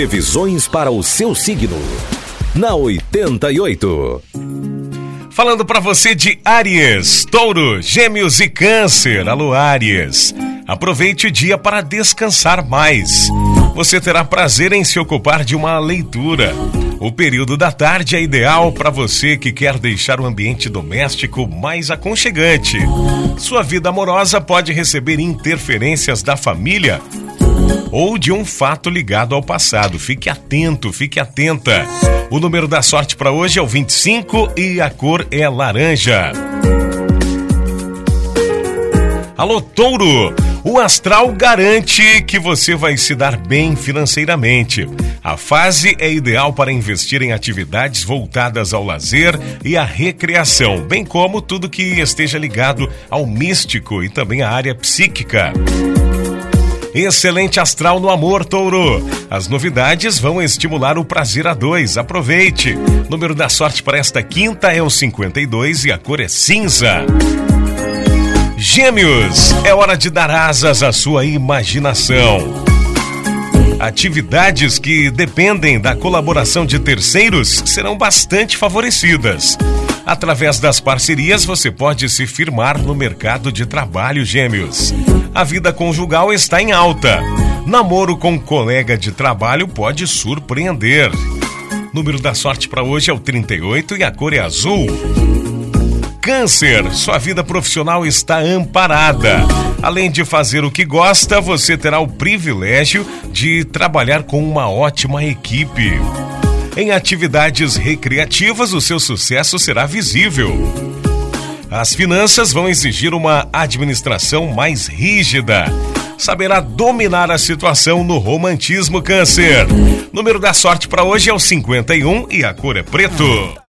Previsões para o seu signo. Na 88. Falando para você de Áries, Touro, Gêmeos e Câncer. Alô, Áries. Aproveite o dia para descansar mais. Você terá prazer em se ocupar de uma leitura. O período da tarde é ideal para você que quer deixar o ambiente doméstico mais aconchegante. Sua vida amorosa pode receber interferências da família ou de um fato ligado ao passado. Fique atento, fique atenta. O número da sorte para hoje é o 25 e a cor é laranja. Alô, Touro! O astral garante que você vai se dar bem financeiramente. A fase é ideal para investir em atividades voltadas ao lazer e à recreação, bem como tudo que esteja ligado ao místico e também à área psíquica. Excelente astral no amor, touro. As novidades vão estimular o prazer a dois. Aproveite. Número da sorte para esta quinta é o 52 e a cor é cinza. Gêmeos, é hora de dar asas à sua imaginação. Atividades que dependem da colaboração de terceiros serão bastante favorecidas. Através das parcerias, você pode se firmar no mercado de trabalho, gêmeos. A vida conjugal está em alta. Namoro com colega de trabalho pode surpreender. Número da sorte para hoje é o 38 e a cor é azul. Câncer, sua vida profissional está amparada. Além de fazer o que gosta, você terá o privilégio de trabalhar com uma ótima equipe. Em atividades recreativas, o seu sucesso será visível. As finanças vão exigir uma administração mais rígida. Saberá dominar a situação no romantismo, Câncer. Número da sorte para hoje é o 51 e a cor é preto.